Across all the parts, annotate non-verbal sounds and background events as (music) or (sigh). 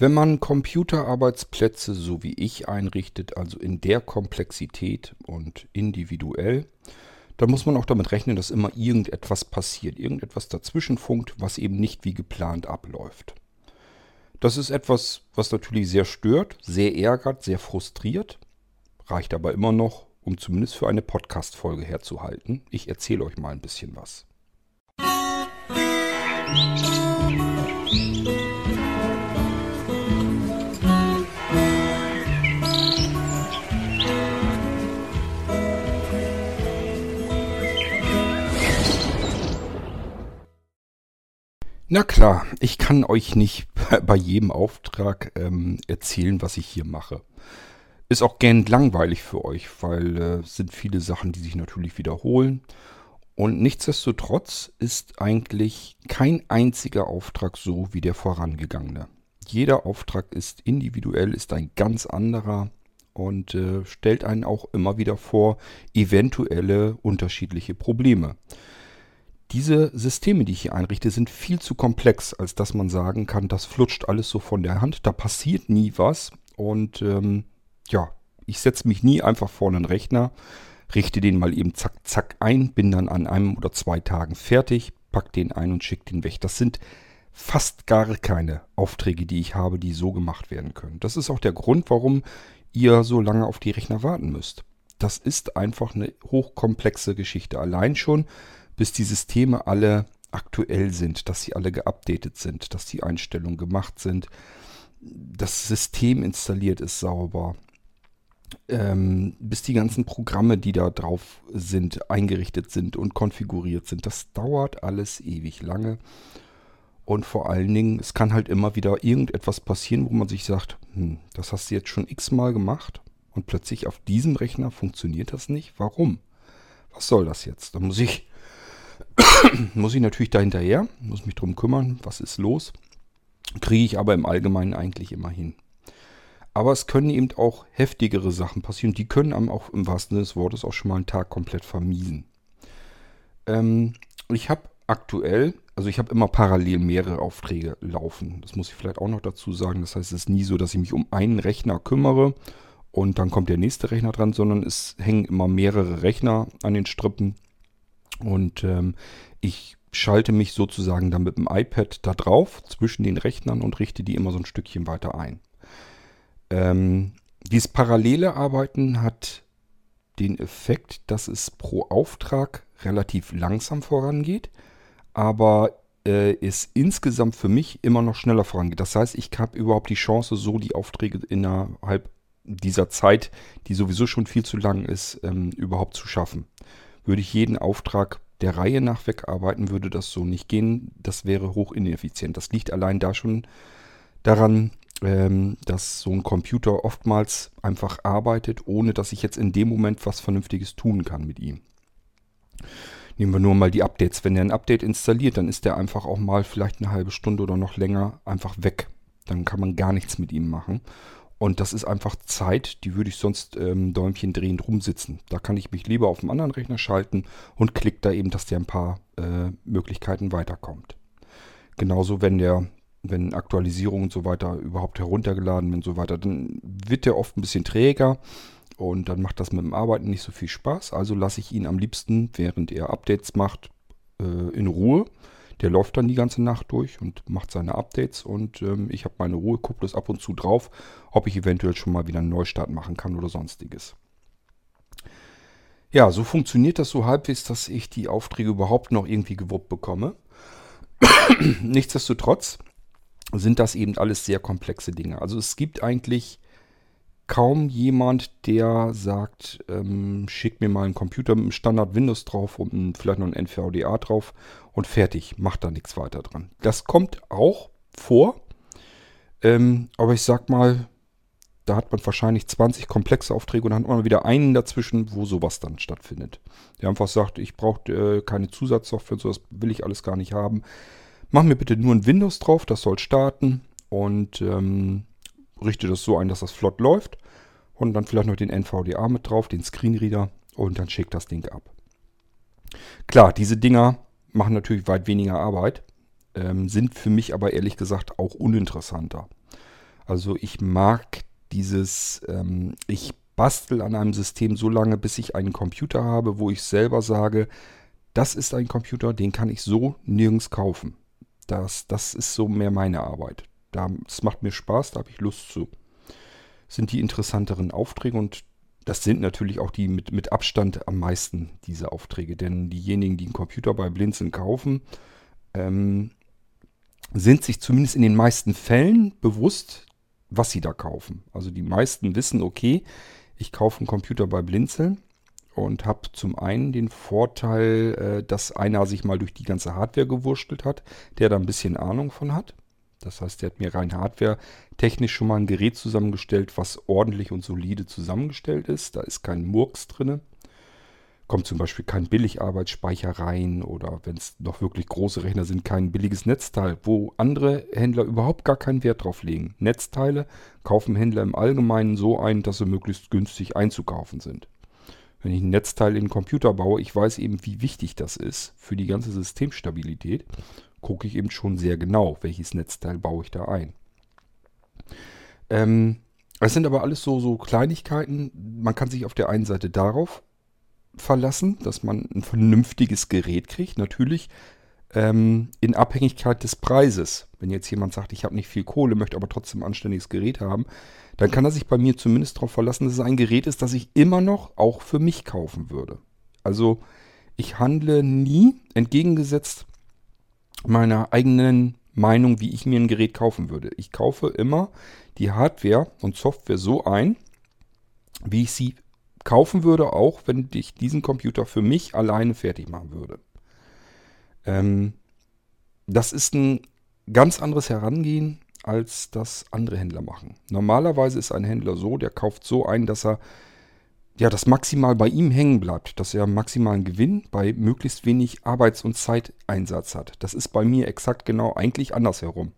Wenn man Computerarbeitsplätze so wie ich einrichtet, also in der Komplexität und individuell, dann muss man auch damit rechnen, dass immer irgendetwas passiert, irgendetwas dazwischen funkt, was eben nicht wie geplant abläuft. Das ist etwas, was natürlich sehr stört, sehr ärgert, sehr frustriert, reicht aber immer noch, um zumindest für eine Podcast-Folge herzuhalten. Ich erzähle euch mal ein bisschen was. Na klar, ich kann euch nicht (laughs) bei jedem Auftrag ähm, erzählen, was ich hier mache. Ist auch gern langweilig für euch, weil es äh, sind viele Sachen, die sich natürlich wiederholen. Und nichtsdestotrotz ist eigentlich kein einziger Auftrag so wie der vorangegangene. Jeder Auftrag ist individuell, ist ein ganz anderer und äh, stellt einen auch immer wieder vor eventuelle unterschiedliche Probleme. Diese Systeme, die ich hier einrichte, sind viel zu komplex, als dass man sagen kann, das flutscht alles so von der Hand, da passiert nie was. Und ähm, ja, ich setze mich nie einfach vor einen Rechner, richte den mal eben zack, zack ein, bin dann an einem oder zwei Tagen fertig, pack den ein und schicke den weg. Das sind fast gar keine Aufträge, die ich habe, die so gemacht werden können. Das ist auch der Grund, warum ihr so lange auf die Rechner warten müsst. Das ist einfach eine hochkomplexe Geschichte. Allein schon, bis die Systeme alle aktuell sind, dass sie alle geupdatet sind, dass die Einstellungen gemacht sind, das System installiert ist sauber, ähm, bis die ganzen Programme, die da drauf sind, eingerichtet sind und konfiguriert sind. Das dauert alles ewig lange. Und vor allen Dingen, es kann halt immer wieder irgendetwas passieren, wo man sich sagt, hm, das hast du jetzt schon x-mal gemacht und plötzlich auf diesem Rechner funktioniert das nicht. Warum? Was soll das jetzt? Da muss ich (coughs) muss ich natürlich da hinterher, muss mich drum kümmern, was ist los. Kriege ich aber im Allgemeinen eigentlich immer hin. Aber es können eben auch heftigere Sachen passieren. Die können einem auch im wahrsten Sinne des Wortes auch schon mal einen Tag komplett vermiesen. Ähm, ich habe aktuell, also ich habe immer parallel mehrere Aufträge laufen. Das muss ich vielleicht auch noch dazu sagen. Das heißt, es ist nie so, dass ich mich um einen Rechner kümmere und dann kommt der nächste Rechner dran, sondern es hängen immer mehrere Rechner an den Strippen und ähm, ich schalte mich sozusagen dann mit dem iPad da drauf zwischen den Rechnern und richte die immer so ein Stückchen weiter ein. Ähm, dieses parallele Arbeiten hat den Effekt, dass es pro Auftrag relativ langsam vorangeht, aber äh, es insgesamt für mich immer noch schneller vorangeht. Das heißt, ich habe überhaupt die Chance, so die Aufträge innerhalb dieser Zeit, die sowieso schon viel zu lang ist, ähm, überhaupt zu schaffen. Würde ich jeden Auftrag der Reihe nach wegarbeiten, würde das so nicht gehen. Das wäre hoch ineffizient. Das liegt allein da schon daran, ähm, dass so ein Computer oftmals einfach arbeitet, ohne dass ich jetzt in dem Moment was Vernünftiges tun kann mit ihm. Nehmen wir nur mal die Updates. Wenn er ein Update installiert, dann ist er einfach auch mal vielleicht eine halbe Stunde oder noch länger einfach weg. Dann kann man gar nichts mit ihm machen. Und das ist einfach Zeit, die würde ich sonst ähm, Däumchen drehend rumsitzen. Da kann ich mich lieber auf einem anderen Rechner schalten und klicke da eben, dass der ein paar äh, Möglichkeiten weiterkommt. Genauso, wenn der, wenn Aktualisierungen und so weiter überhaupt heruntergeladen und so weiter, dann wird der oft ein bisschen träger und dann macht das mit dem Arbeiten nicht so viel Spaß. Also lasse ich ihn am liebsten, während er Updates macht, äh, in Ruhe der läuft dann die ganze Nacht durch und macht seine Updates und ähm, ich habe meine Ruhe, gucke das ab und zu drauf, ob ich eventuell schon mal wieder einen Neustart machen kann oder sonstiges. Ja, so funktioniert das so halbwegs, dass ich die Aufträge überhaupt noch irgendwie gewuppt bekomme. (clears throat) Nichtsdestotrotz sind das eben alles sehr komplexe Dinge. Also es gibt eigentlich kaum jemand, der sagt, ähm, schick mir mal einen Computer mit einem Standard Windows drauf und vielleicht noch ein NVDA drauf und fertig, macht da nichts weiter dran. Das kommt auch vor, ähm, aber ich sag mal, da hat man wahrscheinlich 20 komplexe Aufträge und dann hat man wieder einen dazwischen, wo sowas dann stattfindet. Der einfach sagt, ich brauche äh, keine Zusatzsoftware und sowas will ich alles gar nicht haben. Mach mir bitte nur ein Windows drauf, das soll starten und ähm, richte das so ein, dass das flott läuft. Und dann vielleicht noch den NVDA mit drauf, den Screenreader und dann schickt das Ding ab. Klar, diese Dinger machen natürlich weit weniger Arbeit, ähm, sind für mich aber ehrlich gesagt auch uninteressanter. Also ich mag dieses, ähm, ich bastel an einem System so lange, bis ich einen Computer habe, wo ich selber sage, das ist ein Computer, den kann ich so nirgends kaufen. Das, das ist so mehr meine Arbeit. Das macht mir Spaß, da habe ich Lust zu. Sind die interessanteren Aufträge und das sind natürlich auch die mit, mit Abstand am meisten, diese Aufträge. Denn diejenigen, die einen Computer bei Blinzeln kaufen, ähm, sind sich zumindest in den meisten Fällen bewusst, was sie da kaufen. Also die meisten wissen, okay, ich kaufe einen Computer bei Blinzeln und habe zum einen den Vorteil, äh, dass einer sich mal durch die ganze Hardware gewurschtelt hat, der da ein bisschen Ahnung von hat. Das heißt, der hat mir rein Hardware technisch schon mal ein Gerät zusammengestellt, was ordentlich und solide zusammengestellt ist. Da ist kein Murks drin. Kommt zum Beispiel kein Billigarbeitsspeicher rein oder wenn es noch wirklich große Rechner sind, kein billiges Netzteil, wo andere Händler überhaupt gar keinen Wert drauf legen. Netzteile kaufen Händler im Allgemeinen so ein, dass sie möglichst günstig einzukaufen sind. Wenn ich ein Netzteil in den Computer baue, ich weiß eben, wie wichtig das ist für die ganze Systemstabilität, gucke ich eben schon sehr genau, welches Netzteil baue ich da ein. Ähm, es sind aber alles so, so Kleinigkeiten. Man kann sich auf der einen Seite darauf verlassen, dass man ein vernünftiges Gerät kriegt. Natürlich ähm, in Abhängigkeit des Preises. Wenn jetzt jemand sagt, ich habe nicht viel Kohle, möchte aber trotzdem ein anständiges Gerät haben, dann kann er sich bei mir zumindest darauf verlassen, dass es ein Gerät ist, das ich immer noch auch für mich kaufen würde. Also ich handle nie entgegengesetzt meiner eigenen Meinung, wie ich mir ein Gerät kaufen würde. Ich kaufe immer die Hardware und Software so ein, wie ich sie kaufen würde, auch wenn ich diesen Computer für mich alleine fertig machen würde. Ähm, das ist ein ganz anderes Herangehen als das andere Händler machen. Normalerweise ist ein Händler so, der kauft so ein, dass er ja das maximal bei ihm hängen bleibt, dass er maximalen Gewinn bei möglichst wenig Arbeits- und Zeiteinsatz hat. Das ist bei mir exakt genau eigentlich andersherum.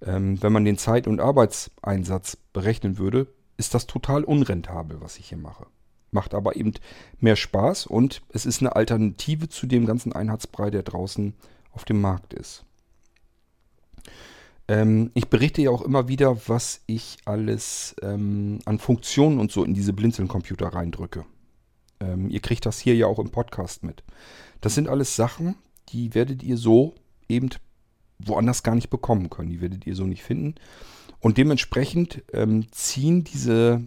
Ähm, wenn man den Zeit- und Arbeitseinsatz berechnen würde, ist das total unrentabel, was ich hier mache. Macht aber eben mehr Spaß und es ist eine Alternative zu dem ganzen Einheitsbrei, der draußen auf dem Markt ist. Ähm, ich berichte ja auch immer wieder, was ich alles ähm, an Funktionen und so in diese Blinzeln-Computer reindrücke. Ähm, ihr kriegt das hier ja auch im Podcast mit. Das sind alles Sachen, die werdet ihr so eben woanders gar nicht bekommen können. Die werdet ihr so nicht finden. Und dementsprechend ähm, ziehen diese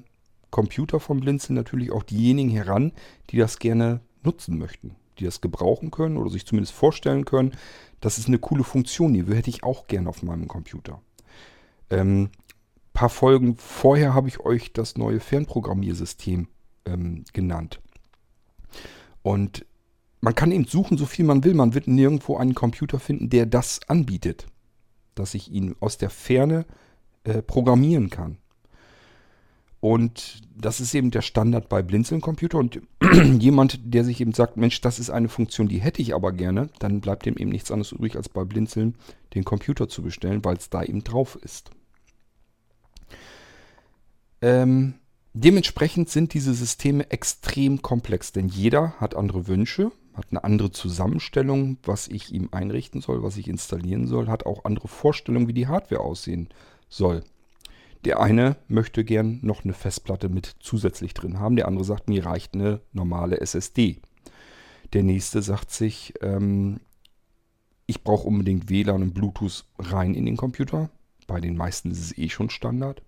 Computer vom Blinzeln natürlich auch diejenigen heran, die das gerne nutzen möchten, die das gebrauchen können oder sich zumindest vorstellen können, das ist eine coole Funktion, die hätte ich auch gerne auf meinem Computer. Ähm, paar Folgen vorher habe ich euch das neue Fernprogrammiersystem ähm, genannt. Und man kann eben suchen, so viel man will. Man wird nirgendwo einen Computer finden, der das anbietet. Dass ich ihn aus der Ferne äh, programmieren kann. Und das ist eben der Standard bei Blinzeln-Computer. Und (clears throat) jemand, der sich eben sagt, Mensch, das ist eine Funktion, die hätte ich aber gerne, dann bleibt dem eben nichts anderes übrig, als bei Blinzeln den Computer zu bestellen, weil es da eben drauf ist. Ähm, dementsprechend sind diese Systeme extrem komplex, denn jeder hat andere Wünsche, hat eine andere Zusammenstellung, was ich ihm einrichten soll, was ich installieren soll, hat auch andere Vorstellungen, wie die Hardware aussehen soll. Der eine möchte gern noch eine Festplatte mit zusätzlich drin haben. Der andere sagt, mir reicht eine normale SSD. Der nächste sagt sich, ähm, ich brauche unbedingt WLAN und Bluetooth rein in den Computer. Bei den meisten ist es eh schon Standard.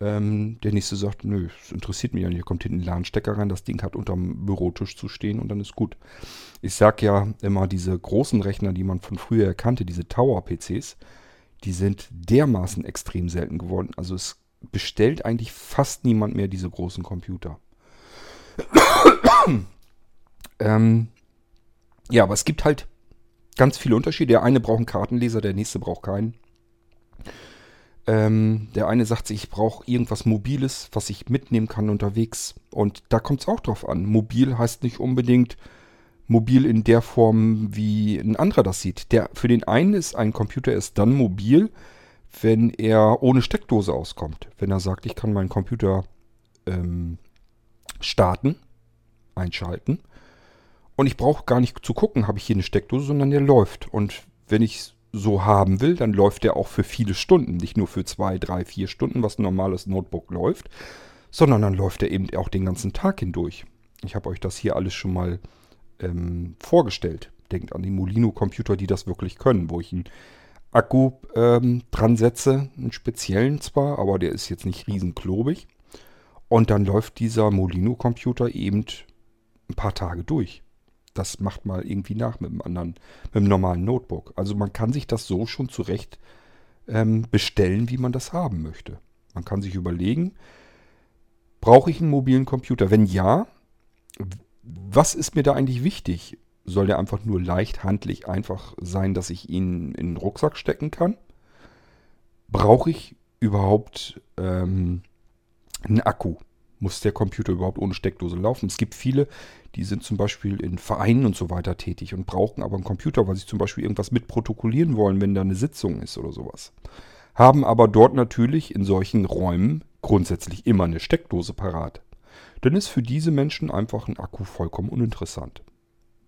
Ähm, der nächste sagt, nö, das interessiert mich ja nicht. Hier kommt hinten ein LAN-Stecker rein, das Ding hat unterm Bürotisch zu stehen und dann ist gut. Ich sag ja immer, diese großen Rechner, die man von früher erkannte, diese Tower-PCs, die sind dermaßen extrem selten geworden. Also es bestellt eigentlich fast niemand mehr diese großen Computer. (coughs) ähm, ja, aber es gibt halt ganz viele Unterschiede. Der eine braucht einen Kartenleser, der nächste braucht keinen. Ähm, der eine sagt sich, ich brauche irgendwas Mobiles, was ich mitnehmen kann unterwegs. Und da kommt es auch drauf an. Mobil heißt nicht unbedingt mobil in der Form, wie ein anderer das sieht. Der, für den einen ist ein Computer erst dann mobil, wenn er ohne Steckdose auskommt. Wenn er sagt, ich kann meinen Computer ähm, starten, einschalten. Und ich brauche gar nicht zu gucken, habe ich hier eine Steckdose, sondern der läuft. Und wenn ich so haben will, dann läuft der auch für viele Stunden. Nicht nur für zwei, drei, vier Stunden, was ein normales Notebook läuft, sondern dann läuft er eben auch den ganzen Tag hindurch. Ich habe euch das hier alles schon mal ähm, vorgestellt. Denkt an die Molino-Computer, die das wirklich können, wo ich einen Akku ähm, dran setze, einen speziellen zwar, aber der ist jetzt nicht riesenklobig. Und dann läuft dieser Molino-Computer eben ein paar Tage durch. Das macht mal irgendwie nach mit einem anderen, mit einem normalen Notebook. Also man kann sich das so schon zurecht ähm, bestellen, wie man das haben möchte. Man kann sich überlegen, brauche ich einen mobilen Computer? Wenn ja, was ist mir da eigentlich wichtig? Soll der einfach nur leicht handlich einfach sein, dass ich ihn in den Rucksack stecken kann? Brauche ich überhaupt ähm, einen Akku? Muss der Computer überhaupt ohne Steckdose laufen? Es gibt viele, die sind zum Beispiel in Vereinen und so weiter tätig und brauchen aber einen Computer, weil sie zum Beispiel irgendwas mitprotokollieren wollen, wenn da eine Sitzung ist oder sowas. Haben aber dort natürlich in solchen Räumen grundsätzlich immer eine Steckdose parat. Dann ist für diese Menschen einfach ein Akku vollkommen uninteressant.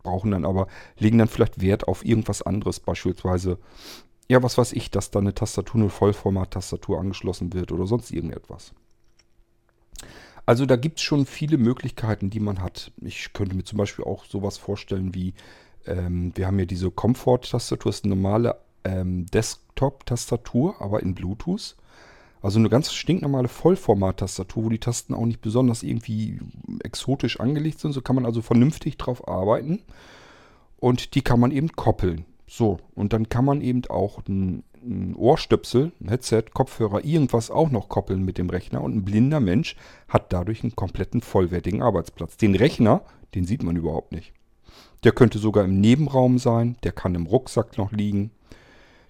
Brauchen dann aber, legen dann vielleicht Wert auf irgendwas anderes, beispielsweise, ja, was weiß ich, dass da eine Tastatur, eine Vollformat-Tastatur angeschlossen wird oder sonst irgendetwas. Also da gibt es schon viele Möglichkeiten, die man hat. Ich könnte mir zum Beispiel auch sowas vorstellen wie, ähm, wir haben ja diese Comfort-Tastatur, ist eine normale ähm, Desktop-Tastatur, aber in Bluetooth. Also eine ganz stinknormale Vollformat-Tastatur, wo die Tasten auch nicht besonders irgendwie exotisch angelegt sind. So kann man also vernünftig drauf arbeiten. Und die kann man eben koppeln. So, und dann kann man eben auch ein, ein Ohrstöpsel, ein Headset, Kopfhörer, irgendwas auch noch koppeln mit dem Rechner. Und ein blinder Mensch hat dadurch einen kompletten vollwertigen Arbeitsplatz. Den Rechner, den sieht man überhaupt nicht. Der könnte sogar im Nebenraum sein, der kann im Rucksack noch liegen,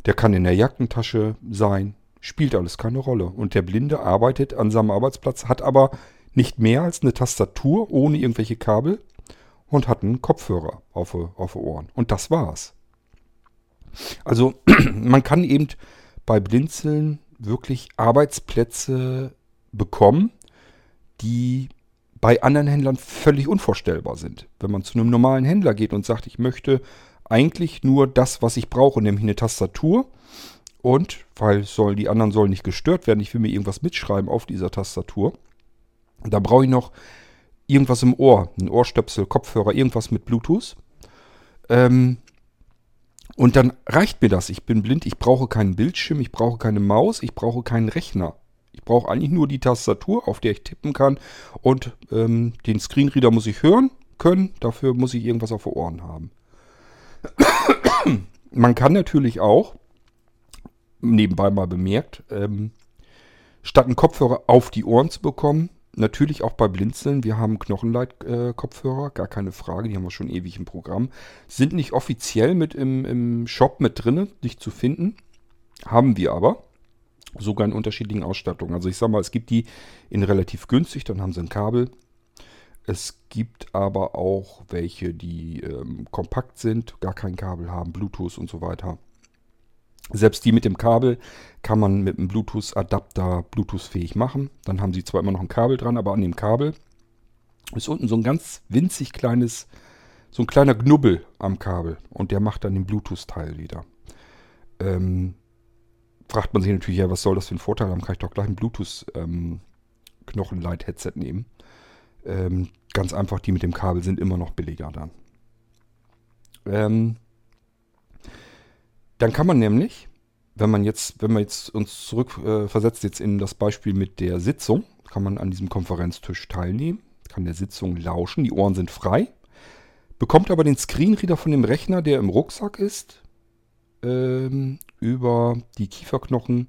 der kann in der Jackentasche sein, spielt alles keine Rolle. Und der Blinde arbeitet an seinem Arbeitsplatz, hat aber nicht mehr als eine Tastatur ohne irgendwelche Kabel und hat einen Kopfhörer auf, auf Ohren. Und das war's. Also (clears throat) man kann eben bei Blinzeln wirklich Arbeitsplätze bekommen, die bei anderen Händlern völlig unvorstellbar sind. Wenn man zu einem normalen Händler geht und sagt, ich möchte eigentlich nur das, was ich brauche, nämlich eine Tastatur und, weil soll, die anderen sollen nicht gestört werden, ich will mir irgendwas mitschreiben auf dieser Tastatur. Da brauche ich noch irgendwas im Ohr, ein Ohrstöpsel, Kopfhörer, irgendwas mit Bluetooth. Ähm, und dann reicht mir das. Ich bin blind, ich brauche keinen Bildschirm, ich brauche keine Maus, ich brauche keinen Rechner. Ich brauche eigentlich nur die Tastatur, auf der ich tippen kann. Und ähm, den Screenreader muss ich hören können. Dafür muss ich irgendwas auf den Ohren haben. (coughs) Man kann natürlich auch nebenbei mal bemerkt, ähm, statt einen Kopfhörer auf die Ohren zu bekommen, natürlich auch bei Blinzeln, wir haben Knochenleit-Kopfhörer, äh, gar keine Frage, die haben wir schon ewig im Programm, sind nicht offiziell mit im, im Shop mit drin, nicht zu finden, haben wir aber. Sogar in unterschiedlichen Ausstattungen. Also ich sag mal, es gibt die in relativ günstig, dann haben sie ein Kabel. Es gibt aber auch welche, die ähm, kompakt sind, gar kein Kabel haben, Bluetooth und so weiter. Selbst die mit dem Kabel kann man mit einem Bluetooth-Adapter Bluetooth-fähig machen. Dann haben sie zwar immer noch ein Kabel dran, aber an dem Kabel ist unten so ein ganz winzig kleines, so ein kleiner Knubbel am Kabel. Und der macht dann den Bluetooth-Teil wieder. Ähm, fragt man sich natürlich, ja, was soll das für ein Vorteil haben? Kann ich doch gleich ein Bluetooth-Knochenleit-Headset ähm, nehmen. Ähm, ganz einfach, die mit dem Kabel sind immer noch billiger dann. Ähm, dann kann man nämlich, wenn man jetzt, wenn man jetzt uns zurückversetzt äh, jetzt in das Beispiel mit der Sitzung, kann man an diesem Konferenztisch teilnehmen, kann der Sitzung lauschen, die Ohren sind frei, bekommt aber den Screenreader von dem Rechner, der im Rucksack ist, ähm, über die Kieferknochen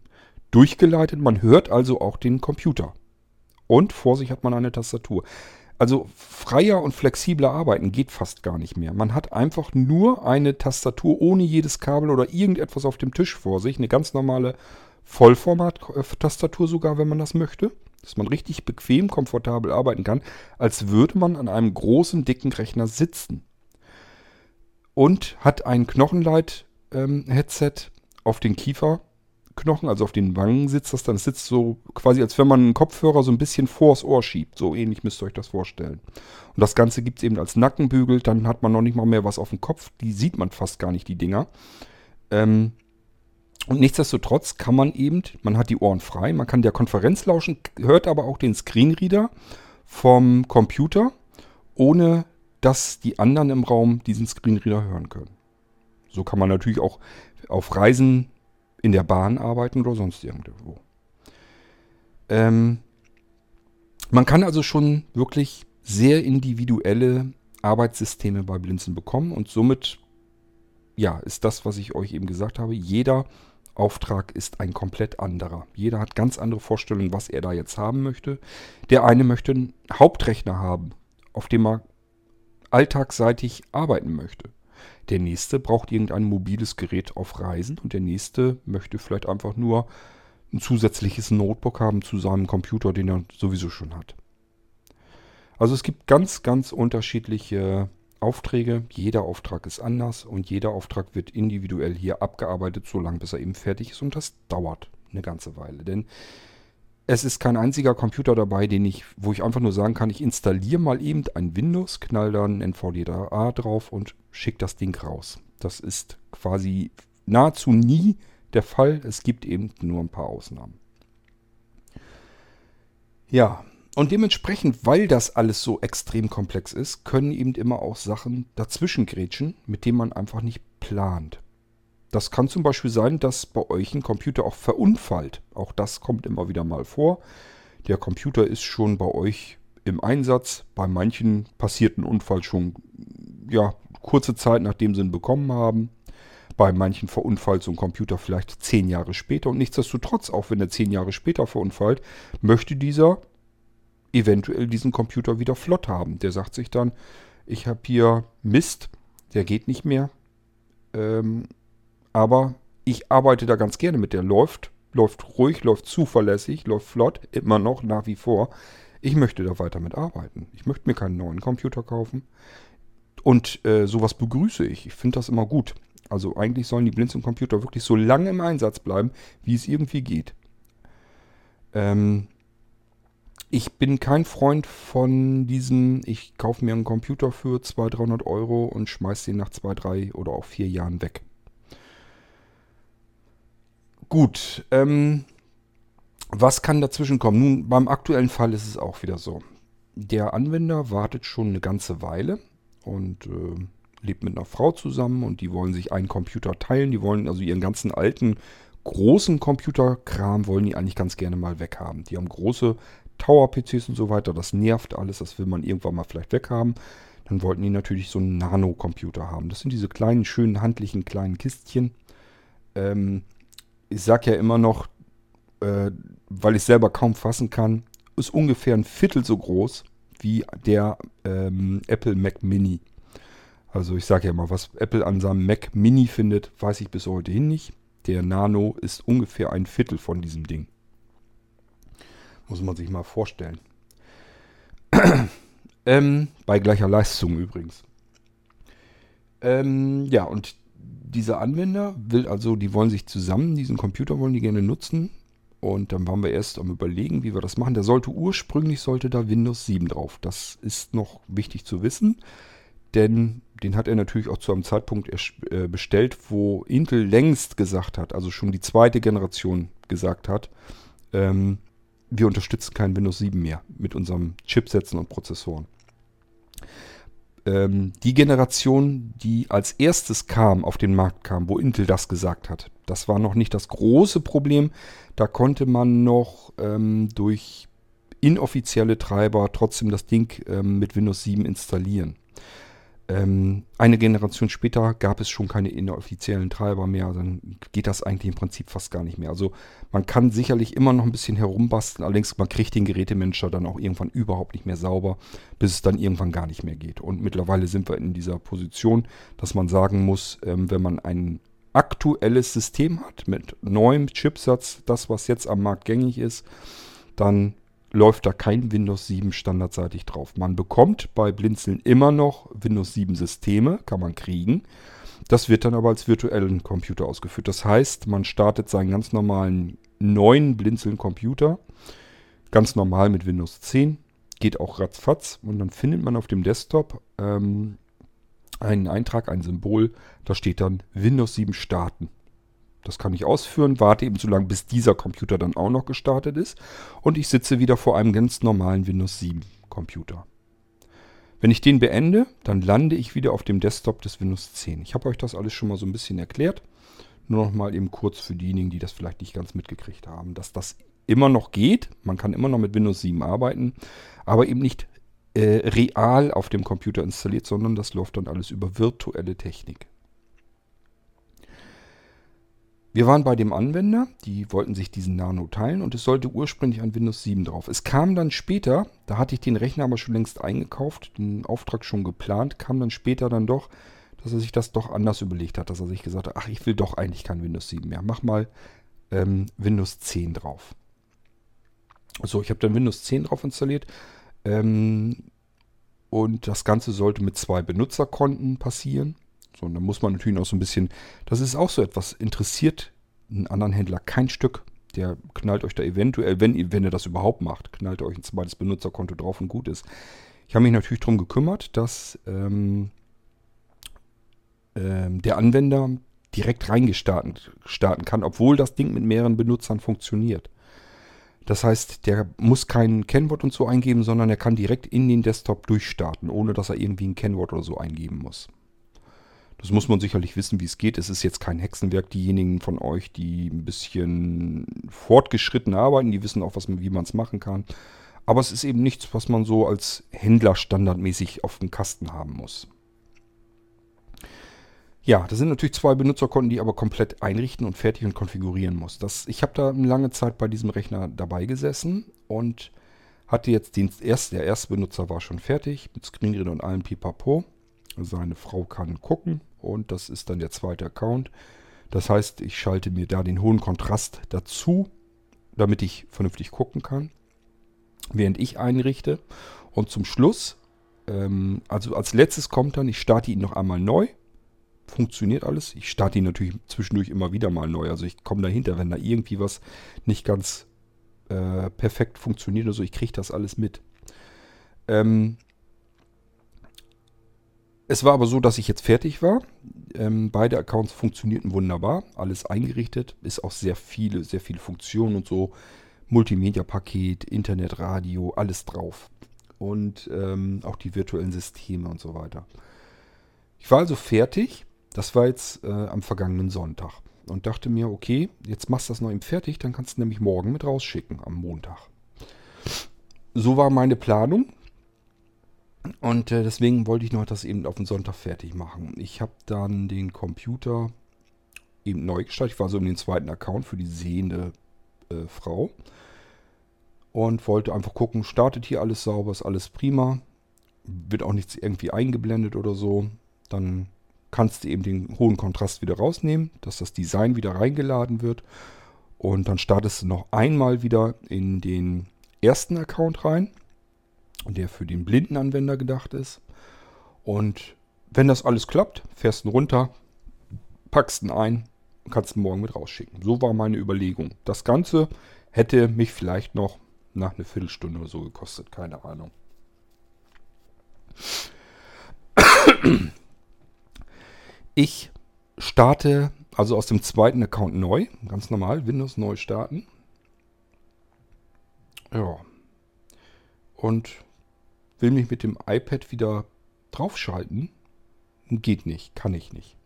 durchgeleitet. Man hört also auch den Computer. Und vor sich hat man eine Tastatur. Also freier und flexibler arbeiten geht fast gar nicht mehr. Man hat einfach nur eine Tastatur ohne jedes Kabel oder irgendetwas auf dem Tisch vor sich. Eine ganz normale Vollformat-Tastatur sogar, wenn man das möchte. Dass man richtig bequem, komfortabel arbeiten kann, als würde man an einem großen, dicken Rechner sitzen. Und hat ein Knochenleit-Headset ähm, auf den Kiefer Knochen, also auf den Wangen sitzt das dann. Es sitzt so quasi, als wenn man einen Kopfhörer so ein bisschen vors Ohr schiebt. So ähnlich müsst ihr euch das vorstellen. Und das Ganze gibt es eben als Nackenbügel. Dann hat man noch nicht mal mehr was auf dem Kopf. Die sieht man fast gar nicht, die Dinger. Ähm, Und nichtsdestotrotz kann man eben, man hat die Ohren frei, man kann der Konferenz lauschen, hört aber auch den Screenreader vom Computer, ohne dass die anderen im Raum diesen Screenreader hören können. So kann man natürlich auch auf Reisen in der Bahn arbeiten oder sonst irgendwo. Ähm, man kann also schon wirklich sehr individuelle Arbeitssysteme bei Blinzeln bekommen und somit ja, ist das, was ich euch eben gesagt habe. Jeder Auftrag ist ein komplett anderer. Jeder hat ganz andere Vorstellungen, was er da jetzt haben möchte. Der eine möchte einen Hauptrechner haben, auf dem er alltagsseitig arbeiten möchte. Der nächste braucht irgendein mobiles Gerät auf Reisen und der nächste möchte vielleicht einfach nur ein zusätzliches Notebook haben zu seinem Computer, den er sowieso schon hat. Also es gibt ganz, ganz unterschiedliche Aufträge. Jeder Auftrag ist anders und jeder Auftrag wird individuell hier abgearbeitet, solange bis er eben fertig ist. Und das dauert eine ganze Weile. Denn es ist kein einziger Computer dabei, den ich, wo ich einfach nur sagen kann, ich installiere mal eben ein Windows, knall dann NVDA drauf und schicke das Ding raus. Das ist quasi nahezu nie der Fall. Es gibt eben nur ein paar Ausnahmen. Ja, und dementsprechend, weil das alles so extrem komplex ist, können eben immer auch Sachen dazwischen grätschen, mit denen man einfach nicht plant. Das kann zum Beispiel sein, dass bei euch ein Computer auch verunfallt. Auch das kommt immer wieder mal vor. Der Computer ist schon bei euch im Einsatz. Bei manchen passiert ein Unfall schon ja, kurze Zeit, nachdem sie ihn bekommen haben. Bei manchen verunfallt so ein Computer vielleicht zehn Jahre später. Und nichtsdestotrotz, auch wenn er zehn Jahre später verunfallt, möchte dieser eventuell diesen Computer wieder flott haben. Der sagt sich dann, ich habe hier Mist, der geht nicht mehr. Ähm, aber ich arbeite da ganz gerne mit. Der läuft, läuft ruhig, läuft zuverlässig, läuft flott, immer noch, nach wie vor. Ich möchte da weiter mit arbeiten. Ich möchte mir keinen neuen Computer kaufen. Und äh, sowas begrüße ich. Ich finde das immer gut. Also eigentlich sollen die Blinzeln-Computer wirklich so lange im Einsatz bleiben, wie es irgendwie geht. Ähm, ich bin kein Freund von diesem, ich kaufe mir einen Computer für 200, 300 Euro und schmeiße den nach zwei, drei oder auch vier Jahren weg. Gut, ähm, was kann dazwischen kommen? Nun, beim aktuellen Fall ist es auch wieder so. Der Anwender wartet schon eine ganze Weile und äh, lebt mit einer Frau zusammen und die wollen sich einen Computer teilen. Die wollen also ihren ganzen alten großen Computerkram wollen die eigentlich ganz gerne mal weghaben. Die haben große Tower-PCs und so weiter. Das nervt alles, das will man irgendwann mal vielleicht weghaben. Dann wollten die natürlich so einen Nano-Computer haben. Das sind diese kleinen, schönen, handlichen kleinen Kistchen. Ähm, ich sage ja immer noch, äh, weil ich selber kaum fassen kann, ist ungefähr ein Viertel so groß wie der ähm, Apple Mac Mini. Also ich sage ja immer, was Apple an seinem Mac Mini findet, weiß ich bis heute hin nicht. Der Nano ist ungefähr ein Viertel von diesem Ding. Muss man sich mal vorstellen. (clears throat) ähm, bei gleicher Leistung übrigens. Ähm, ja, und dieser Anwender will also, die wollen sich zusammen, diesen Computer wollen die gerne nutzen. Und dann waren wir erst am überlegen, wie wir das machen. Der sollte ursprünglich, sollte da Windows 7 drauf. Das ist noch wichtig zu wissen. Denn den hat er natürlich auch zu einem Zeitpunkt äh, bestellt, wo Intel längst gesagt hat, also schon die zweite Generation gesagt hat, ähm, wir unterstützen kein Windows 7 mehr mit unserem Chipsätzen und Prozessoren. Ähm, die Generation, die als erstes kam, auf den Markt kam, wo Intel das gesagt hat, das war noch nicht das große Problem. Da konnte man noch ähm, durch inoffizielle Treiber trotzdem das Ding ähm, mit Windows 7 installieren. Ähm, eine Generation später gab es schon keine inoffiziellen Treiber mehr. Dann geht das eigentlich im Prinzip fast gar nicht mehr. Also man kann sicherlich immer noch ein bisschen herumbasteln. Allerdings man kriegt den Gerätemanager dann auch irgendwann überhaupt nicht mehr sauber, bis es dann irgendwann gar nicht mehr geht. Und mittlerweile sind wir in dieser Position, dass man sagen muss, ähm, wenn man ein aktuelles System hat mit neuem Chipsatz, das was jetzt am Markt gängig ist, dann läuft da kein Windows 7 standardseitig drauf. Man bekommt bei Blinzeln immer noch Windows 7 Systeme, kann man kriegen. Das wird dann aber als virtuellen Computer ausgeführt. Das heißt, man startet seinen ganz normalen neuen Blinzeln Computer, ganz normal mit Windows 10, geht auch ratzfatz und dann findet man auf dem Desktop ähm, einen Eintrag, ein Symbol, da steht dann Windows 7 starten. Das kann ich ausführen, warte eben so lange, bis dieser Computer dann auch noch gestartet ist. Und ich sitze wieder vor einem ganz normalen Windows 7 Computer. Wenn ich den beende, dann lande ich wieder auf dem Desktop des Windows 10. Ich habe euch das alles schon mal so ein bisschen erklärt. Nur noch mal eben kurz für diejenigen, die das vielleicht nicht ganz mitgekriegt haben, dass das immer noch geht. Man kann immer noch mit Windows 7 arbeiten, aber eben nicht äh, real auf dem Computer installiert, sondern das läuft dann alles über virtuelle Technik. Wir waren bei dem Anwender, die wollten sich diesen Nano teilen und es sollte ursprünglich ein Windows 7 drauf. Es kam dann später, da hatte ich den Rechner aber schon längst eingekauft, den Auftrag schon geplant, kam dann später dann doch, dass er sich das doch anders überlegt hat, dass er sich gesagt hat, ach, ich will doch eigentlich kein Windows 7 mehr, mach mal ähm, Windows 10 drauf. So, ich habe dann Windows 10 drauf installiert ähm, und das Ganze sollte mit zwei Benutzerkonten passieren. So, und da muss man natürlich auch so ein bisschen, das ist auch so etwas, interessiert einen anderen Händler kein Stück. Der knallt euch da eventuell, wenn, wenn er das überhaupt macht, knallt euch ein zweites Benutzerkonto drauf und gut ist. Ich habe mich natürlich darum gekümmert, dass ähm, ähm, der Anwender direkt reingestarten starten kann, obwohl das Ding mit mehreren Benutzern funktioniert. Das heißt, der muss kein Kennwort und so eingeben, sondern er kann direkt in den Desktop durchstarten, ohne dass er irgendwie ein Kennwort oder so eingeben muss. Das muss man sicherlich wissen, wie es geht. Es ist jetzt kein Hexenwerk. Diejenigen von euch, die ein bisschen fortgeschritten arbeiten, die wissen auch, was wie man es machen kann. Aber es ist eben nichts, was man so als Händler standardmäßig auf dem Kasten haben muss. Ja, das sind natürlich zwei Benutzerkonten, die aber komplett einrichten und fertig und konfigurieren muss. Das, ich habe da eine lange Zeit bei diesem Rechner dabei gesessen und hatte jetzt den ersten, der erste Benutzer war schon fertig mit Screenreader und allem Pipapo. Seine Frau kann gucken und das ist dann der zweite Account. Das heißt, ich schalte mir da den hohen Kontrast dazu, damit ich vernünftig gucken kann, während ich einrichte. Und zum Schluss, ähm, also als letztes kommt dann, ich starte ihn noch einmal neu funktioniert alles. Ich starte ihn natürlich zwischendurch immer wieder mal neu. Also ich komme dahinter, wenn da irgendwie was nicht ganz äh, perfekt funktioniert oder so. Ich kriege das alles mit. Ähm es war aber so, dass ich jetzt fertig war. Ähm, beide Accounts funktionierten wunderbar. Alles eingerichtet. Ist auch sehr viele, sehr viele Funktionen und so. Multimedia-Paket, Internet, Radio, alles drauf. Und ähm, auch die virtuellen Systeme und so weiter. Ich war also fertig das war jetzt äh, am vergangenen Sonntag. Und dachte mir, okay, jetzt machst du das noch eben fertig, dann kannst du nämlich morgen mit rausschicken, am Montag. So war meine Planung. Und äh, deswegen wollte ich noch das eben auf den Sonntag fertig machen. Ich habe dann den Computer eben neu gestartet. Ich war so in den zweiten Account für die sehende äh, Frau. Und wollte einfach gucken, startet hier alles sauber, ist alles prima. Wird auch nichts irgendwie eingeblendet oder so. Dann kannst du eben den hohen Kontrast wieder rausnehmen, dass das Design wieder reingeladen wird. Und dann startest du noch einmal wieder in den ersten Account rein, der für den blinden Anwender gedacht ist. Und wenn das alles klappt, fährst du runter, packst ihn ein und kannst ihn morgen mit rausschicken. So war meine Überlegung. Das Ganze hätte mich vielleicht noch nach einer Viertelstunde oder so gekostet, keine Ahnung. Ich starte also aus dem zweiten Account neu, ganz normal, Windows neu starten. Ja. Und will mich mit dem iPad wieder draufschalten. Geht nicht, kann ich nicht.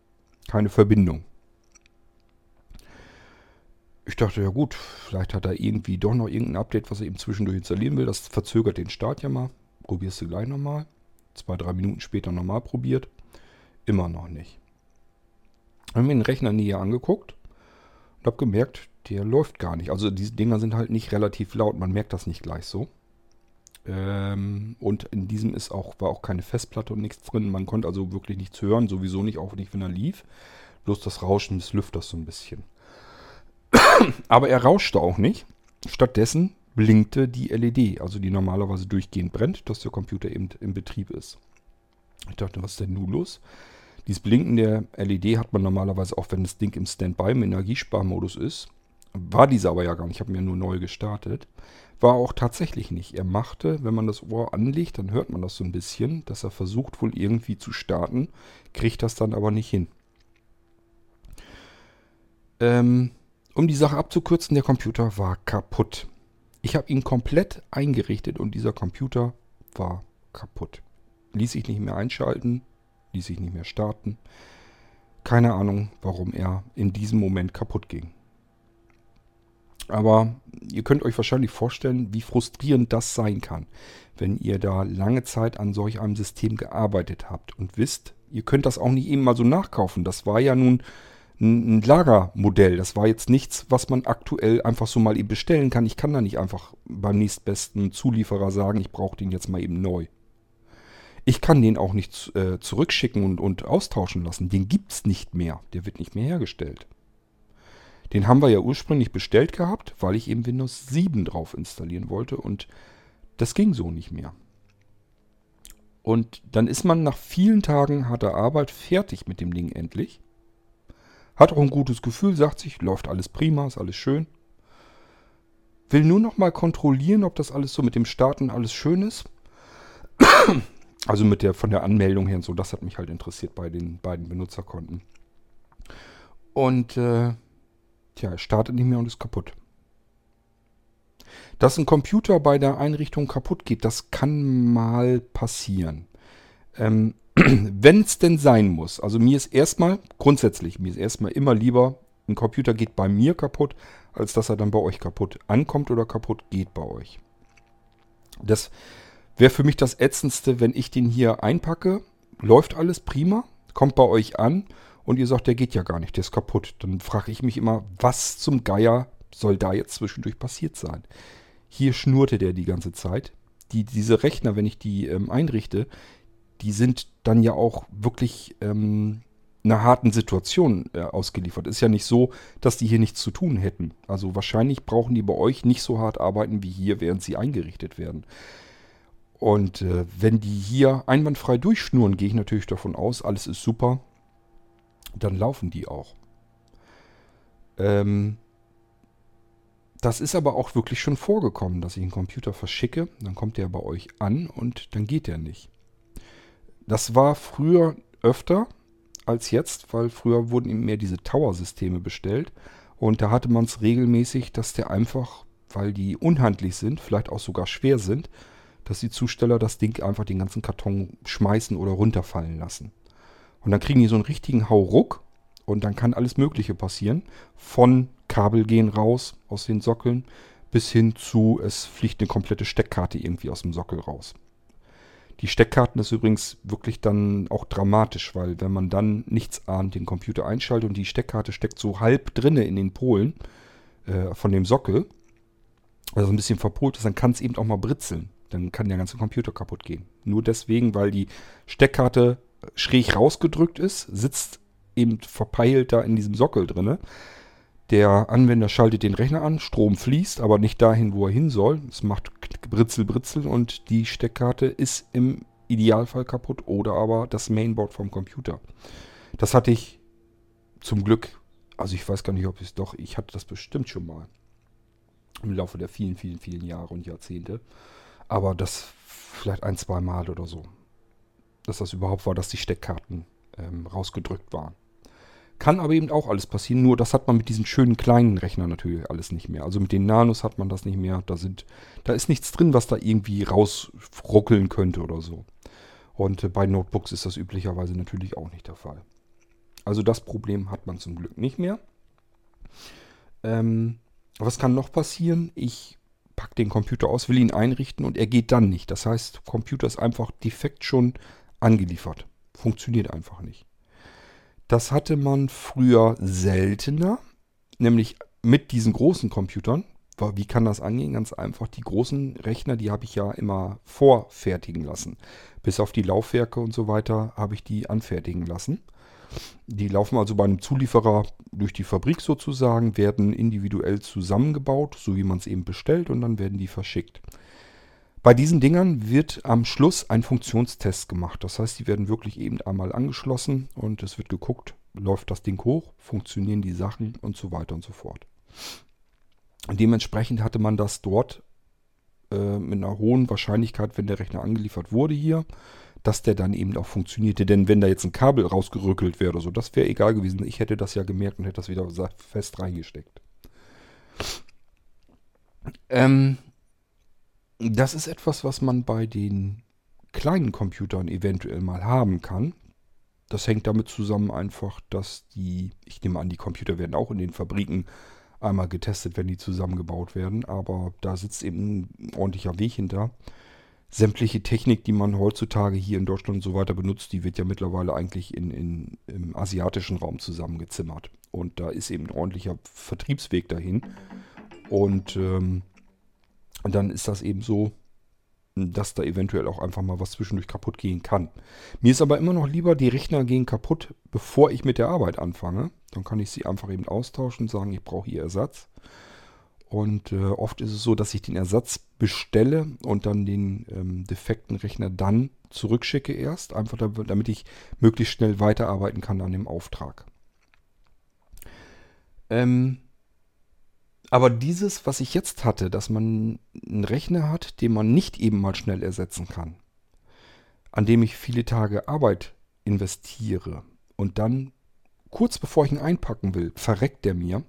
Keine Verbindung. Ich dachte, ja gut, vielleicht hat er irgendwie doch noch irgendein Update, was er eben zwischendurch installieren will. Das verzögert den Start ja mal. Probierst du gleich nochmal. Zwei, drei Minuten später nochmal probiert. Immer noch nicht habe mir den Rechner näher angeguckt und habe gemerkt, der läuft gar nicht. Also diese Dinger sind halt nicht relativ laut, man merkt das nicht gleich so. Ähm, und in diesem ist auch, war auch keine Festplatte und nichts drin. Man konnte also wirklich nichts hören, sowieso nicht, auch nicht, wenn er lief. Bloß das Rauschen des Lüfters so ein bisschen. (coughs) Aber er rauschte auch nicht. Stattdessen blinkte die LED, also die normalerweise durchgehend brennt, dass der Computer eben im Betrieb ist. Ich dachte, was ist denn nun los? Dieses Blinken der LED hat man normalerweise auch, wenn das Ding im Standby im Energiesparmodus ist. War dieser aber ja gar nicht. Ich habe mir nur neu gestartet. War auch tatsächlich nicht. Er machte, wenn man das Ohr anlegt, dann hört man das so ein bisschen, dass er versucht wohl irgendwie zu starten, kriegt das dann aber nicht hin. Ähm, um die Sache abzukürzen, der Computer war kaputt. Ich habe ihn komplett eingerichtet und dieser Computer war kaputt. Ließ sich nicht mehr einschalten, ließ sich nicht mehr starten. Keine Ahnung, warum er in diesem Moment kaputt ging. Aber ihr könnt euch wahrscheinlich vorstellen, wie frustrierend das sein kann, wenn ihr da lange Zeit an solch einem System gearbeitet habt und wisst, ihr könnt das auch nicht eben mal so nachkaufen. Das war ja nun ein Lagermodell. Das war jetzt nichts, was man aktuell einfach so mal eben bestellen kann. Ich kann da nicht einfach beim nächstbesten Zulieferer sagen, ich brauche den jetzt mal eben neu. Ich kann den auch nicht äh, zurückschicken und, und austauschen lassen. Den gibt es nicht mehr. Der wird nicht mehr hergestellt. Den haben wir ja ursprünglich bestellt gehabt, weil ich eben Windows 7 drauf installieren wollte und das ging so nicht mehr. Und dann ist man nach vielen Tagen harter Arbeit fertig mit dem Ding endlich. Hat auch ein gutes Gefühl, sagt sich, läuft alles prima, ist alles schön. Will nur noch mal kontrollieren, ob das alles so mit dem Starten alles schön ist. (coughs) Also mit der von der Anmeldung her und so, das hat mich halt interessiert bei den beiden Benutzerkonten. Und äh, tja, er startet nicht mehr und ist kaputt. Dass ein Computer bei der Einrichtung kaputt geht, das kann mal passieren. Ähm, (clears throat) wenn es denn sein muss, also mir ist erstmal, grundsätzlich, mir ist erstmal immer lieber, ein Computer geht bei mir kaputt, als dass er dann bei euch kaputt ankommt oder kaputt geht bei euch. Das wäre für mich das Ätzendste, wenn ich den hier einpacke, läuft alles prima, kommt bei euch an und ihr sagt, der geht ja gar nicht, der ist kaputt. Dann frage ich mich immer, was zum Geier soll da jetzt zwischendurch passiert sein? Hier schnurrte der die ganze Zeit. Die, diese Rechner, wenn ich die ähm, einrichte, die sind dann ja auch wirklich ähm, einer harten Situation äh, ausgeliefert. Ist ja nicht so, dass die hier nichts zu tun hätten. Also wahrscheinlich brauchen die bei euch nicht so hart arbeiten wie hier, während sie eingerichtet werden. Und äh, wenn die hier einwandfrei durchschnurren, gehe ich natürlich davon aus, alles ist super. Dann laufen die auch. Ähm, das ist aber auch wirklich schon vorgekommen, dass ich einen Computer verschicke, dann kommt der bei euch an und dann geht der nicht. Das war früher öfter als jetzt, weil früher wurden eben mehr diese Tower-Systeme bestellt. Und da hatte man es regelmäßig, dass der einfach, weil die unhandlich sind, vielleicht auch sogar schwer sind, dass die Zusteller das Ding einfach den ganzen Karton schmeißen oder runterfallen lassen. Und dann kriegen die so einen richtigen Hauruck und dann kann alles Mögliche passieren. Von Kabel gehen raus aus den Sockeln bis hin zu, es fliegt eine komplette Steckkarte irgendwie aus dem Sockel raus. Die Steckkarten ist übrigens wirklich dann auch dramatisch, weil wenn man dann nichts ahnt, den Computer einschaltet und die Steckkarte steckt so halb drinne in den Polen äh, von dem Sockel, also ein bisschen verpolt ist, dann kann es eben auch mal britzeln. Dann kann der ganze Computer kaputt gehen. Nur deswegen, weil die Steckkarte schräg rausgedrückt ist, sitzt eben verpeilt da in diesem Sockel drinne. Der Anwender schaltet den Rechner an, Strom fließt, aber nicht dahin, wo er hin soll. Es macht Britzel, Britzel und die Steckkarte ist im Idealfall kaputt oder aber das Mainboard vom Computer. Das hatte ich zum Glück, also ich weiß gar nicht, ob ich es doch, ich hatte das bestimmt schon mal im Laufe der vielen, vielen, vielen Jahre und Jahrzehnte. Aber das vielleicht ein, zwei Mal oder so. Dass das überhaupt war, dass die Steckkarten ähm, rausgedrückt waren. Kann aber eben auch alles passieren, nur das hat man mit diesen schönen kleinen Rechnern natürlich alles nicht mehr. Also mit den Nanos hat man das nicht mehr. Da, sind, da ist nichts drin, was da irgendwie rausruckeln könnte oder so. Und äh, bei Notebooks ist das üblicherweise natürlich auch nicht der Fall. Also das Problem hat man zum Glück nicht mehr. Ähm, was kann noch passieren? Ich packe den Computer aus, will ihn einrichten und er geht dann nicht. Das heißt, Computer ist einfach defekt schon angeliefert. Funktioniert einfach nicht. Das hatte man früher seltener, nämlich mit diesen großen Computern. Wie kann das angehen? Ganz einfach, die großen Rechner, die habe ich ja immer vorfertigen lassen. Bis auf die Laufwerke und so weiter habe ich die anfertigen lassen. Die laufen also bei einem Zulieferer durch die Fabrik sozusagen, werden individuell zusammengebaut, so wie man es eben bestellt, und dann werden die verschickt. Bei diesen Dingern wird am Schluss ein Funktionstest gemacht. Das heißt, die werden wirklich eben einmal angeschlossen und es wird geguckt, läuft das Ding hoch, funktionieren die Sachen und so weiter und so fort. Dementsprechend hatte man das dort äh, mit einer hohen Wahrscheinlichkeit, wenn der Rechner angeliefert wurde hier, dass der dann eben auch funktionierte. Denn wenn da jetzt ein Kabel rausgerückelt wäre oder so, das wäre egal gewesen. Ich hätte das ja gemerkt und hätte das wieder fest reingesteckt. Ähm, das ist etwas, was man bei den kleinen Computern eventuell mal haben kann. Das hängt damit zusammen einfach, dass die, ich nehme an, die Computer werden auch in den Fabriken einmal getestet, wenn die zusammengebaut werden, aber da sitzt eben ein ordentlicher Weg hinter. Sämtliche Technik, die man heutzutage hier in Deutschland und so weiter benutzt, die wird ja mittlerweile eigentlich in, in, im asiatischen Raum zusammengezimmert. Und da ist eben ein ordentlicher Vertriebsweg dahin. Und ähm, dann ist das eben so, dass da eventuell auch einfach mal was zwischendurch kaputt gehen kann. Mir ist aber immer noch lieber, die Rechner gehen kaputt, bevor ich mit der Arbeit anfange. Dann kann ich sie einfach eben austauschen und sagen, ich brauche hier Ersatz. Und äh, oft ist es so, dass ich den Ersatz bestelle und dann den ähm, defekten Rechner dann zurückschicke erst, einfach damit ich möglichst schnell weiterarbeiten kann an dem Auftrag. Ähm, aber dieses, was ich jetzt hatte, dass man einen Rechner hat, den man nicht eben mal schnell ersetzen kann, an dem ich viele Tage Arbeit investiere und dann kurz bevor ich ihn einpacken will, verreckt der mir,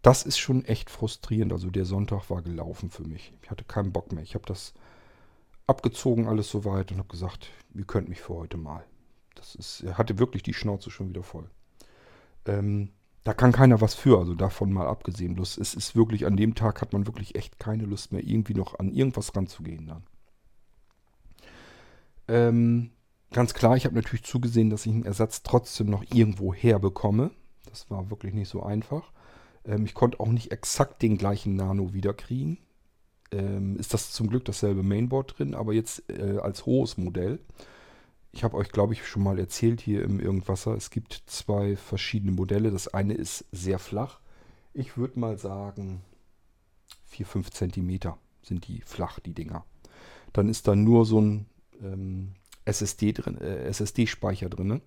das ist schon echt frustrierend. Also der Sonntag war gelaufen für mich. Ich hatte keinen Bock mehr. Ich habe das abgezogen alles soweit und habe gesagt, ihr könnt mich für heute mal. Das ist, er hatte wirklich die Schnauze schon wieder voll. Ähm, da kann keiner was für, also davon mal abgesehen. Bloß es ist wirklich, an dem Tag hat man wirklich echt keine Lust mehr, irgendwie noch an irgendwas ranzugehen dann. Ähm, ganz klar, ich habe natürlich zugesehen, dass ich einen Ersatz trotzdem noch irgendwo herbekomme. Das war wirklich nicht so einfach. Ähm, ich konnte auch nicht exakt den gleichen Nano wiederkriegen. Ähm, ist das zum Glück dasselbe Mainboard drin, aber jetzt äh, als hohes Modell. Ich habe euch, glaube ich, schon mal erzählt hier im Irgendwasser, es gibt zwei verschiedene Modelle. Das eine ist sehr flach. Ich würde mal sagen, 4, 5 Zentimeter sind die flach, die Dinger. Dann ist da nur so ein ähm, SSD drin, äh, SSD-Speicher drin.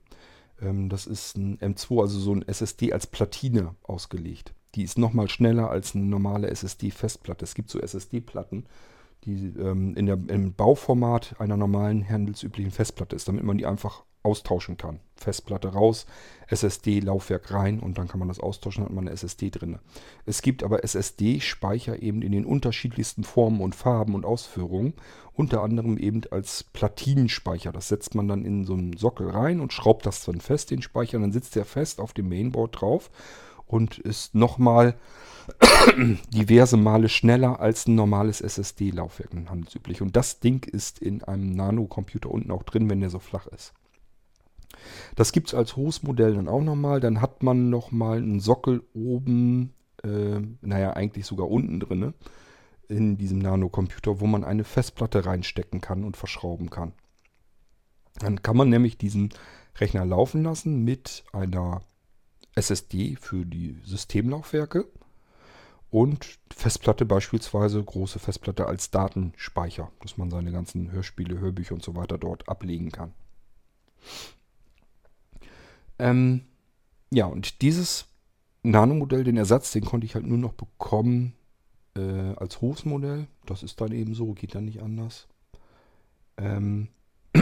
Ähm, das ist ein M2, also so ein SSD als Platine ausgelegt. Die ist nochmal schneller als eine normale SSD-Festplatte. Es gibt so SSD-Platten, die ähm, in der, im Bauformat einer normalen handelsüblichen Festplatte ist, damit man die einfach austauschen kann. Festplatte raus, SSD-Laufwerk rein und dann kann man das austauschen, hat man eine SSD drin. Es gibt aber SSD-Speicher eben in den unterschiedlichsten Formen und Farben und Ausführungen, unter anderem eben als Platinenspeicher. Das setzt man dann in so einen Sockel rein und schraubt das dann fest, den Speicher, und dann sitzt der fest auf dem Mainboard drauf und ist nochmal (clears throat) diverse Male schneller als ein normales SSD-Laufwerk handelsüblich. Und das Ding ist in einem Nano-Computer unten auch drin, wenn der so flach ist. Das gibt es als Hostmodell dann auch nochmal. Dann hat man nochmal einen Sockel oben, äh, naja, eigentlich sogar unten drin, in diesem Nano-Computer, wo man eine Festplatte reinstecken kann und verschrauben kann. Dann kann man nämlich diesen Rechner laufen lassen mit einer SSD für die Systemlaufwerke und Festplatte beispielsweise, große Festplatte als Datenspeicher, dass man seine ganzen Hörspiele, Hörbücher und so weiter dort ablegen kann. Ähm, ja, und dieses Nano-Modell, den Ersatz, den konnte ich halt nur noch bekommen äh, als Hofsmodell. Das ist dann eben so, geht dann nicht anders. Ähm,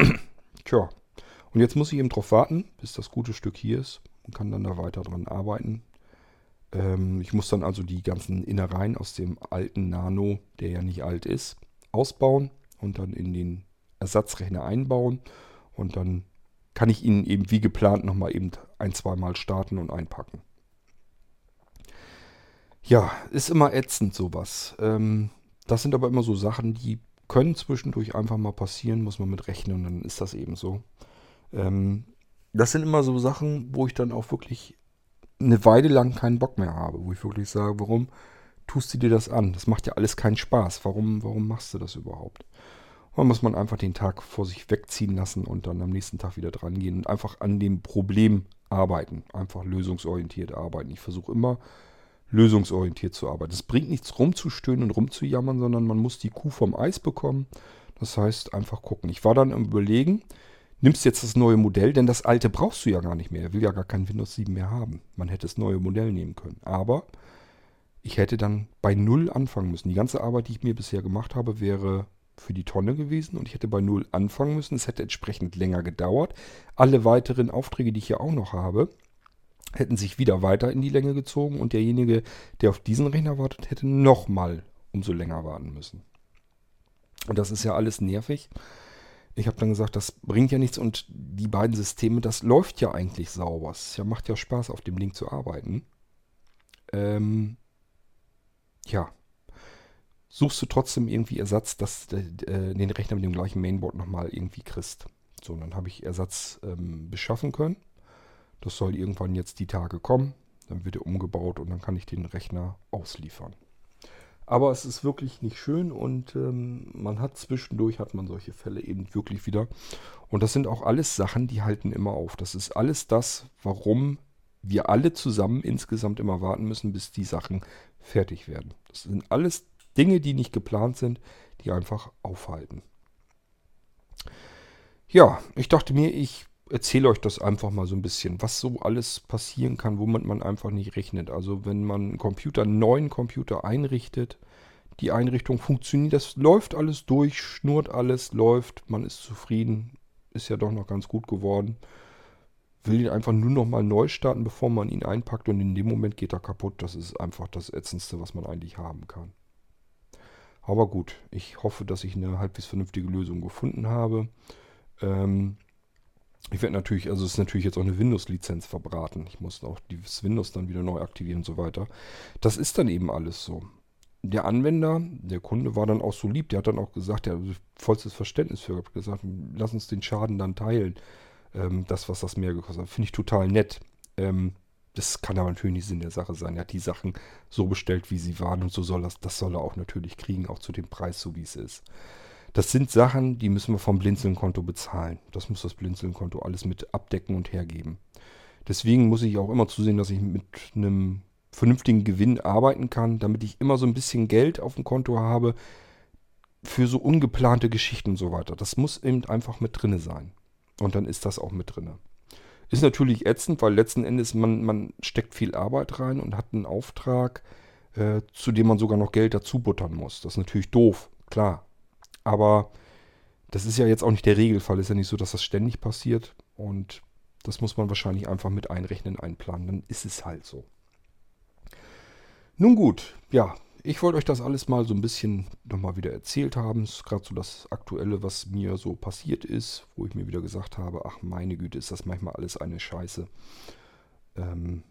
(clears throat) tja, und jetzt muss ich eben drauf warten, bis das gute Stück hier ist und kann dann da weiter dran arbeiten. Ähm, ich muss dann also die ganzen Innereien aus dem alten Nano, der ja nicht alt ist, ausbauen und dann in den Ersatzrechner einbauen. Und dann kann ich ihn eben wie geplant nochmal eben ein, zweimal starten und einpacken. Ja, ist immer ätzend sowas. Ähm, das sind aber immer so Sachen, die können zwischendurch einfach mal passieren, muss man mit rechnen und dann ist das eben so. Ähm, das sind immer so Sachen, wo ich dann auch wirklich eine Weile lang keinen Bock mehr habe, wo ich wirklich sage, warum tust du dir das an? Das macht ja alles keinen Spaß. Warum, warum machst du das überhaupt? Dann muss man einfach den Tag vor sich wegziehen lassen und dann am nächsten Tag wieder dran gehen und einfach an dem Problem arbeiten. Einfach lösungsorientiert arbeiten. Ich versuche immer lösungsorientiert zu arbeiten. Es bringt nichts rumzustöhnen und rumzujammern, sondern man muss die Kuh vom Eis bekommen. Das heißt, einfach gucken. Ich war dann im Überlegen, nimmst jetzt das neue Modell, denn das alte brauchst du ja gar nicht mehr. Er will ja gar kein Windows 7 mehr haben. Man hätte das neue Modell nehmen können. Aber ich hätte dann bei Null anfangen müssen. Die ganze Arbeit, die ich mir bisher gemacht habe, wäre für die Tonne gewesen und ich hätte bei Null anfangen müssen. Es hätte entsprechend länger gedauert. Alle weiteren Aufträge, die ich hier auch noch habe, hätten sich wieder weiter in die Länge gezogen und derjenige, der auf diesen Rechner wartet, hätte nochmal umso länger warten müssen. Und das ist ja alles nervig. Ich habe dann gesagt, das bringt ja nichts und die beiden Systeme, das läuft ja eigentlich sauber. Es macht ja Spaß, auf dem Ding zu arbeiten. Ähm, ja. Suchst du trotzdem irgendwie Ersatz, dass du äh, den Rechner mit dem gleichen Mainboard nochmal irgendwie kriegst. So, und dann habe ich Ersatz ähm, beschaffen können. Das soll irgendwann jetzt die Tage kommen. Dann wird er umgebaut und dann kann ich den Rechner ausliefern. Aber es ist wirklich nicht schön und ähm, man hat zwischendurch hat man solche Fälle eben wirklich wieder. Und das sind auch alles Sachen, die halten immer auf. Das ist alles das, warum wir alle zusammen insgesamt immer warten müssen, bis die Sachen fertig werden. Das sind alles Dinge, die nicht geplant sind, die einfach aufhalten. Ja, ich dachte mir, ich erzähle euch das einfach mal so ein bisschen, was so alles passieren kann, womit man einfach nicht rechnet. Also wenn man einen Computer, einen neuen Computer einrichtet, die Einrichtung funktioniert, das läuft alles durch, schnurrt alles, läuft, man ist zufrieden, ist ja doch noch ganz gut geworden. Will ihn einfach nur noch mal neu starten, bevor man ihn einpackt und in dem Moment geht er kaputt. Das ist einfach das Ätzendste, was man eigentlich haben kann. Aber gut, ich hoffe, dass ich eine halbwegs vernünftige Lösung gefunden habe. Ähm, ich werde natürlich, also es ist natürlich jetzt auch eine Windows-Lizenz verbraten. Ich muss auch das Windows dann wieder neu aktivieren und so weiter. Das ist dann eben alles so. Der Anwender, der Kunde war dann auch so lieb, der hat dann auch gesagt, der hat vollstes Verständnis für gesagt, lass uns den Schaden dann teilen. Ähm, das, was das mehr gekostet hat. Finde ich total nett. Ähm, das kann aber natürlich nicht Sinn der Sache sein. Er hat die Sachen so bestellt, wie sie waren und so soll das, das soll er auch natürlich kriegen, auch zu dem Preis, so wie es ist. Das sind Sachen, die müssen wir vom Blinzeln-Konto bezahlen. Das muss das Blinzeln-Konto alles mit abdecken und hergeben. Deswegen muss ich auch immer zusehen, dass ich mit einem vernünftigen Gewinn arbeiten kann, damit ich immer so ein bisschen Geld auf dem Konto habe für so ungeplante Geschichten und so weiter. Das muss eben einfach mit drinne sein. Und dann ist das auch mit drinne. Ist natürlich ätzend, weil letzten Endes man, man steckt viel Arbeit rein und hat einen Auftrag, äh, zu dem man sogar noch Geld dazu buttern muss. Das ist natürlich doof, klar. Aber das ist ja jetzt auch nicht der Regelfall. Ist ja nicht so, dass das ständig passiert. Und das muss man wahrscheinlich einfach mit einrechnen, einplanen. Dann ist es halt so. Nun gut, ja, ich wollte euch das alles mal so ein bisschen nochmal wieder erzählt haben. Es ist gerade so das Aktuelle, was mir so passiert ist, wo ich mir wieder gesagt habe, ach meine Güte, ist das manchmal alles eine Scheiße. Ähm,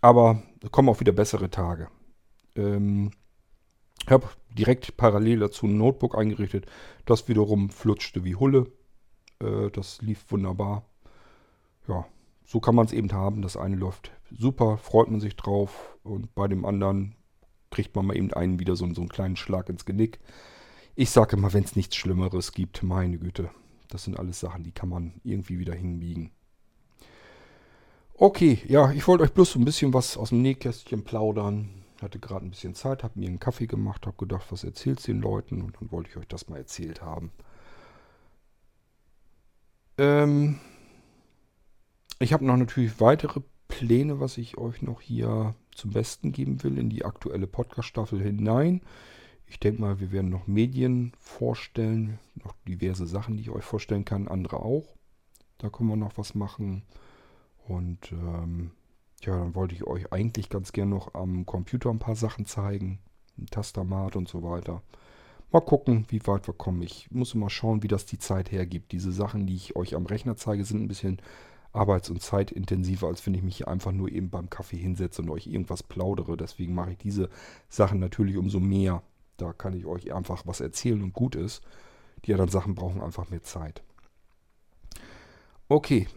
aber es kommen auch wieder bessere Tage. Ähm, ich habe direkt parallel dazu ein Notebook eingerichtet. Das wiederum flutschte wie Hulle. Äh, das lief wunderbar. Ja, so kann man es eben haben. Das eine läuft super, freut man sich drauf. Und bei dem anderen kriegt man mal eben einen wieder so, so einen kleinen Schlag ins Genick. Ich sage immer, wenn es nichts Schlimmeres gibt, meine Güte. Das sind alles Sachen, die kann man irgendwie wieder hinbiegen. Okay, ja, ich wollte euch bloß so ein bisschen was aus dem Nähkästchen plaudern hatte gerade ein bisschen Zeit, habe mir einen Kaffee gemacht, habe gedacht, was erzählst du den Leuten? Und dann wollte ich euch das mal erzählt haben. Ähm ich habe noch natürlich weitere Pläne, was ich euch noch hier zum Besten geben will, in die aktuelle Podcast-Staffel hinein. Ich denke mal, wir werden noch Medien vorstellen, noch diverse Sachen, die ich euch vorstellen kann, andere auch. Da können wir noch was machen. Und ähm, ja, dann wollte ich euch eigentlich ganz gern noch am Computer ein paar Sachen zeigen. Ein Tastamat und so weiter. Mal gucken, wie weit wir kommen. Ich muss immer schauen, wie das die Zeit hergibt. Diese Sachen, die ich euch am Rechner zeige, sind ein bisschen arbeits- und zeitintensiver, als wenn ich mich hier einfach nur eben beim Kaffee hinsetze und euch irgendwas plaudere. Deswegen mache ich diese Sachen natürlich umso mehr. Da kann ich euch einfach was erzählen und gut ist. Die anderen Sachen brauchen einfach mehr Zeit. Okay,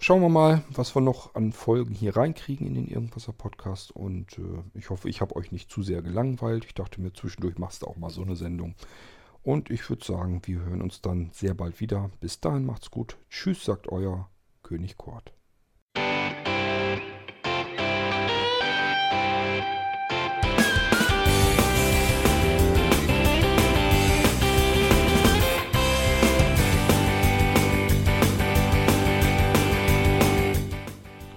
schauen wir mal, was wir noch an Folgen hier reinkriegen in den Irgendwasser Podcast. Und äh, ich hoffe, ich habe euch nicht zu sehr gelangweilt. Ich dachte mir, zwischendurch machst du auch mal so eine Sendung. Und ich würde sagen, wir hören uns dann sehr bald wieder. Bis dahin macht's gut. Tschüss, sagt euer König Kurt.